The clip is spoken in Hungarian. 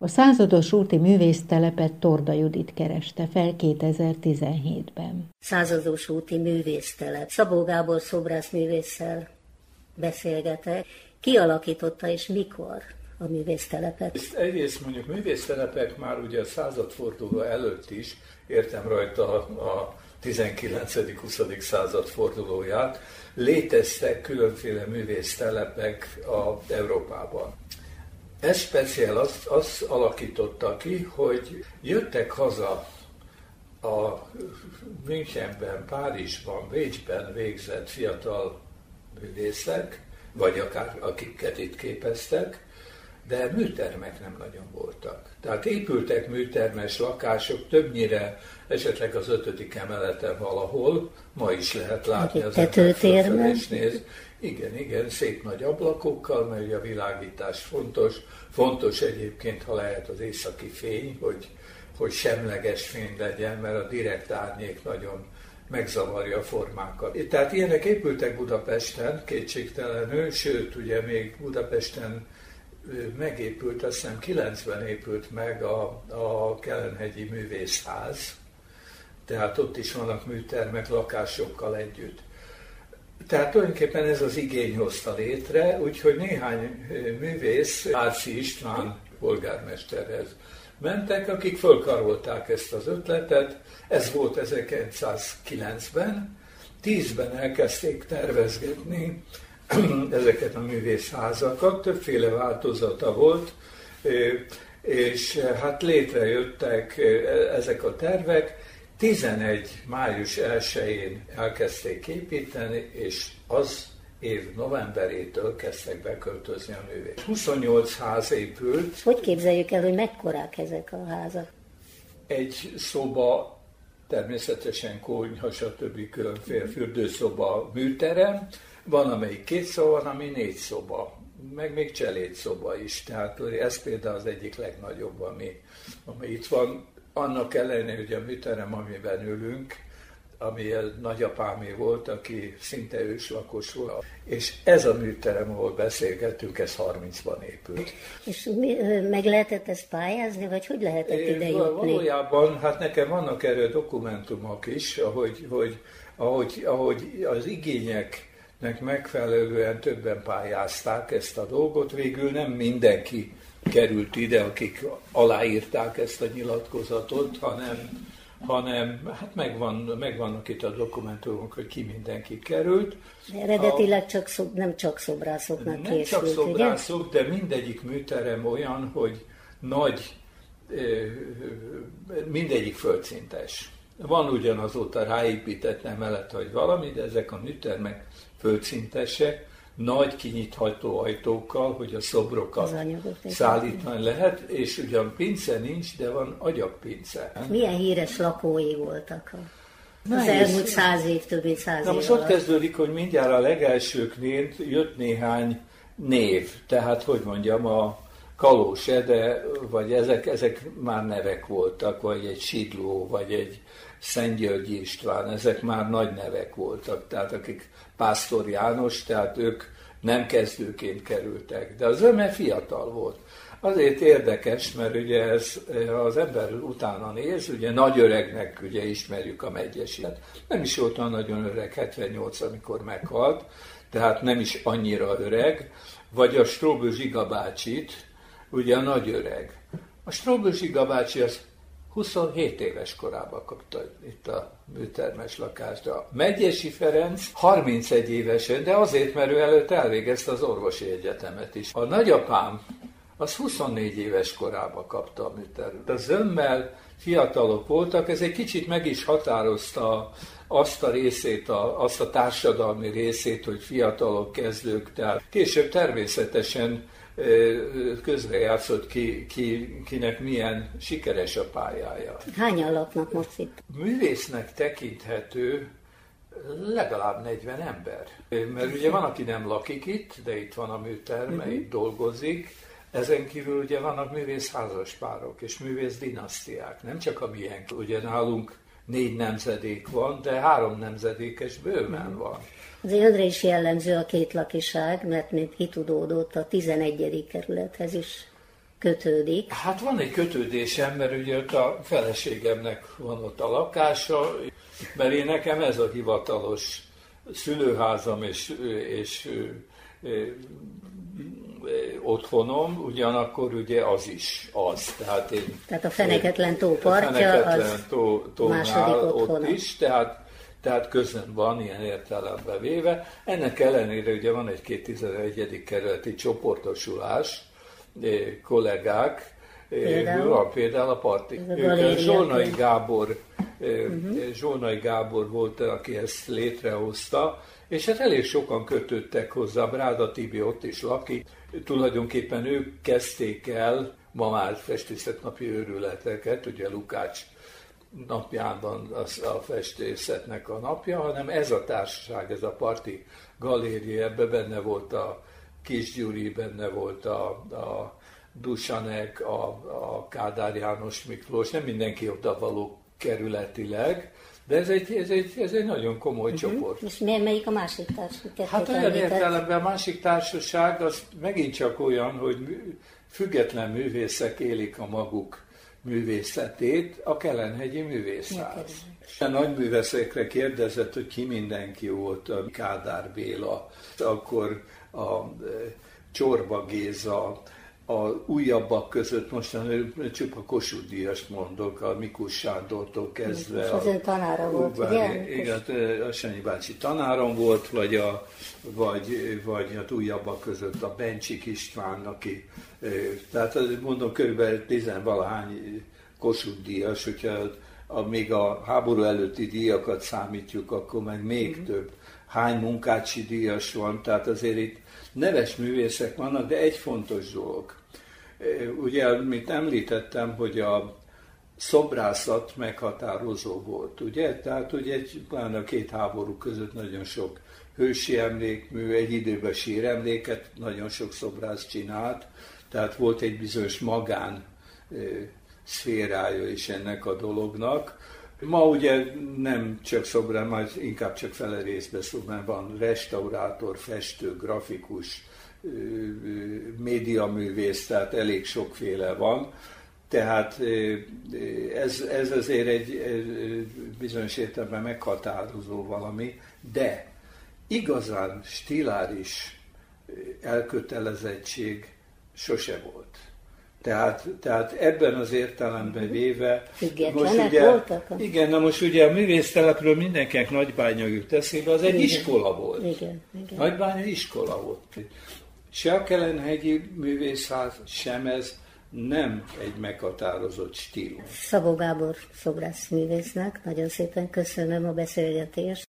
A százados úti művésztelepet Torda Judit kereste fel 2017-ben. Százados úti művésztelep. Szabó Gábor szobrászművésszel beszélgetek. Ki alakította és mikor a művésztelepet? Ezt egyrészt mondjuk művésztelepek már ugye a századforduló előtt is, értem rajta a 19.-20. század fordulóját, léteztek különféle művésztelepek a Európában. Ez speciál azt, azt alakította ki, hogy jöttek haza a Münchenben, Párizsban, Bécsben végzett fiatal művészek, vagy akár akiket itt képeztek, de műtermek nem nagyon voltak. Tehát épültek műtermes lakások, többnyire esetleg az ötödik emeleten valahol, ma is lehet látni az tetőtérben. néz. Igen, igen, szép nagy ablakokkal, mert a világítás fontos. Fontos egyébként, ha lehet az északi fény, hogy, hogy semleges fény legyen, mert a direkt árnyék nagyon megzavarja a formákat. Tehát ilyenek épültek Budapesten, kétségtelenül, sőt, ugye még Budapesten megépült, azt hiszem 90 épült meg a, a Kelenhegyi Művészház, tehát ott is vannak műtermek lakásokkal együtt. Tehát tulajdonképpen ez az igény hozta létre, úgyhogy néhány művész, Áci István polgármesterhez mentek, akik fölkarolták ezt az ötletet. Ez volt 1909-ben. Tízben elkezdték tervezgetni ezeket a művészházakat, többféle változata volt, és hát létrejöttek ezek a tervek. 11. május 1-én elkezdték építeni, és az év novemberétől kezdtek beköltözni a művész. 28 ház épült. Hogy képzeljük el, hogy mekkorák ezek a házak? Egy szoba, természetesen konyha, stb. különféle fürdőszoba, műterem, van, amelyik két szoba, van, ami négy szoba, meg még szoba is. Tehát ez például az egyik legnagyobb, ami, ami itt van. Annak ellenére, hogy a műterem, amiben ülünk, ami nagyapámé volt, aki szinte őslakos volt. És ez a műterem, ahol beszélgettünk, ez 30-ban épült. És mi, meg lehetett ezt pályázni, vagy hogy lehetett ide jutni? Valójában, hát nekem vannak erről dokumentumok is, ahogy, hogy, ahogy, ahogy az igények nek megfelelően többen pályázták ezt a dolgot. Végül nem mindenki került ide, akik aláírták ezt a nyilatkozatot, hanem, hanem hát megvan, megvannak itt a dokumentumok, hogy ki mindenki került. De eredetileg csak szob, nem csak szobrászoknak nem készült, csak szobrászok, ugye? de mindegyik műterem olyan, hogy nagy, mindegyik földszintes. Van ugyanazóta ráépített emelet, vagy valami, de ezek a műtermek földszintesek, nagy kinyitható ajtókkal, hogy a szobrokat szállítani lehet, és ugyan pince nincs, de van agyagpince. Milyen híres lakói voltak a az elmúlt száz év, több mint száz Na év most ott kezdődik, hogy mindjárt a legelsőknél jött néhány név, tehát hogy mondjam, a Kalós Ede, vagy ezek, ezek már nevek voltak, vagy egy Sidló, vagy egy Szentgyörgyi István, ezek már nagy nevek voltak, tehát akik Pásztor János, tehát ők nem kezdőként kerültek, de az öme fiatal volt. Azért érdekes, mert ugye ez, az ember utána néz, ugye nagy öregnek ugye ismerjük a megyesit. Nem is volt olyan nagyon öreg, 78, amikor meghalt, tehát nem is annyira öreg, vagy a Stróbő Zsiga bácsit, ugye a nagy öreg. A Stróbő Zsiga bácsi az 27 éves korában kapta itt a műtermes lakást. A Megyesi Ferenc 31 évesen, de azért, mert ő előtt elvégezte az orvosi egyetemet is. A nagyapám az 24 éves korában kapta a műtermet. A zömmel fiatalok voltak, ez egy kicsit meg is határozta azt a részét, a, azt a társadalmi részét, hogy fiatalok, kezdők, tehát később természetesen közrejátszott ki, ki, kinek milyen sikeres a pályája. Hányan laknak most itt? Művésznek tekinthető legalább 40 ember. Mert ugye van, aki nem lakik itt, de itt van a műterme, uh-huh. itt dolgozik. Ezen kívül ugye vannak művész házaspárok és művész dinasztiák, nem csak a miénk. Ugye nálunk négy nemzedék van, de három nemzedékes bőven van. Az Ödre is jellemző a két lakiság, mert mint kitudódott a 11. kerülethez is kötődik. Hát van egy kötődésem, mert ugye ott a feleségemnek van ott a lakása, mert én nekem ez a hivatalos szülőházam és, és otthonom, ugyanakkor ugye az is az. Tehát, én, tehát a Feneketlen tó partja, feneketlen az tó, otthona. ott is, tehát, tehát közön van ilyen értelembe véve. Ennek ellenére ugye van egy 2011. kerületi csoportosulás, kollégák, Például? Például a parti. Zsolnai Gábor, uh-huh. Zsolnai Gábor volt, aki ezt létrehozta, és hát elég sokan kötöttek hozzá, Bráda Tibi ott is lakik. Tulajdonképpen ők kezdték el ma már festészetnapi őrületeket, ugye Lukács napjában az a festészetnek a napja, hanem ez a társaság, ez a parti galéria, ebbe benne volt a Kis Gyuri, benne volt a, a Dusanek, a, a Kádár János Miklós, nem mindenki oda való kerületileg, de ez egy, ez egy, ez egy nagyon komoly uh-huh. csoport. És miért melyik a másik társaság? Hát olyan értelemben a másik társaság az megint csak olyan, hogy független művészek élik a maguk művészetét, a Kelenhegyi Művészház. A nagy művészekre kérdezett, hogy ki mindenki volt, Kádár Béla, akkor a e, Csorba Géza, a újabbak között mostan csupa Kossuth Díjast mondok, a Mikus Sándortól kezdve. És az ön tanára volt, ugye? Igen, a Sanyi bácsi tanárom volt, vagy, a, vagy, vagy hát újabbak között a Bencsik István, aki, tehát mondom, körülbelül tizenvalahány Kossuth Díjas, hogyha a, még a háború előtti díjakat számítjuk, akkor meg még mm-hmm. több. Hány munkácsi díjas van, tehát azért itt neves művészek vannak, de egy fontos dolog. Ugye, mint említettem, hogy a szobrászat meghatározó volt, ugye? Tehát ugye egy, pláne a két háború között nagyon sok hősi emlékmű, egy időben síremléket nagyon sok szobrász csinált, tehát volt egy bizonyos magán szférája is ennek a dolognak. Ma ugye nem csak szobrán, majd inkább csak fele részbe szobrán van restaurátor, festő, grafikus, médiaművész, tehát elég sokféle van. Tehát ez, ez azért egy bizonyos értelemben meghatározó valami, de igazán stiláris elkötelezettség sose volt. Tehát, tehát ebben az értelemben mhm. véve... Most ugye, voltak? Igen, na most ugye a művésztelepről mindenkinek Nagybánya jut eszébe, az egy igen. iskola volt. Igen, igen. Nagybánya iskola volt. Se a Kelenhegyi művészház, sem ez nem egy meghatározott stílus. Szabó Gábor szobrászművésznek nagyon szépen köszönöm a beszélgetést.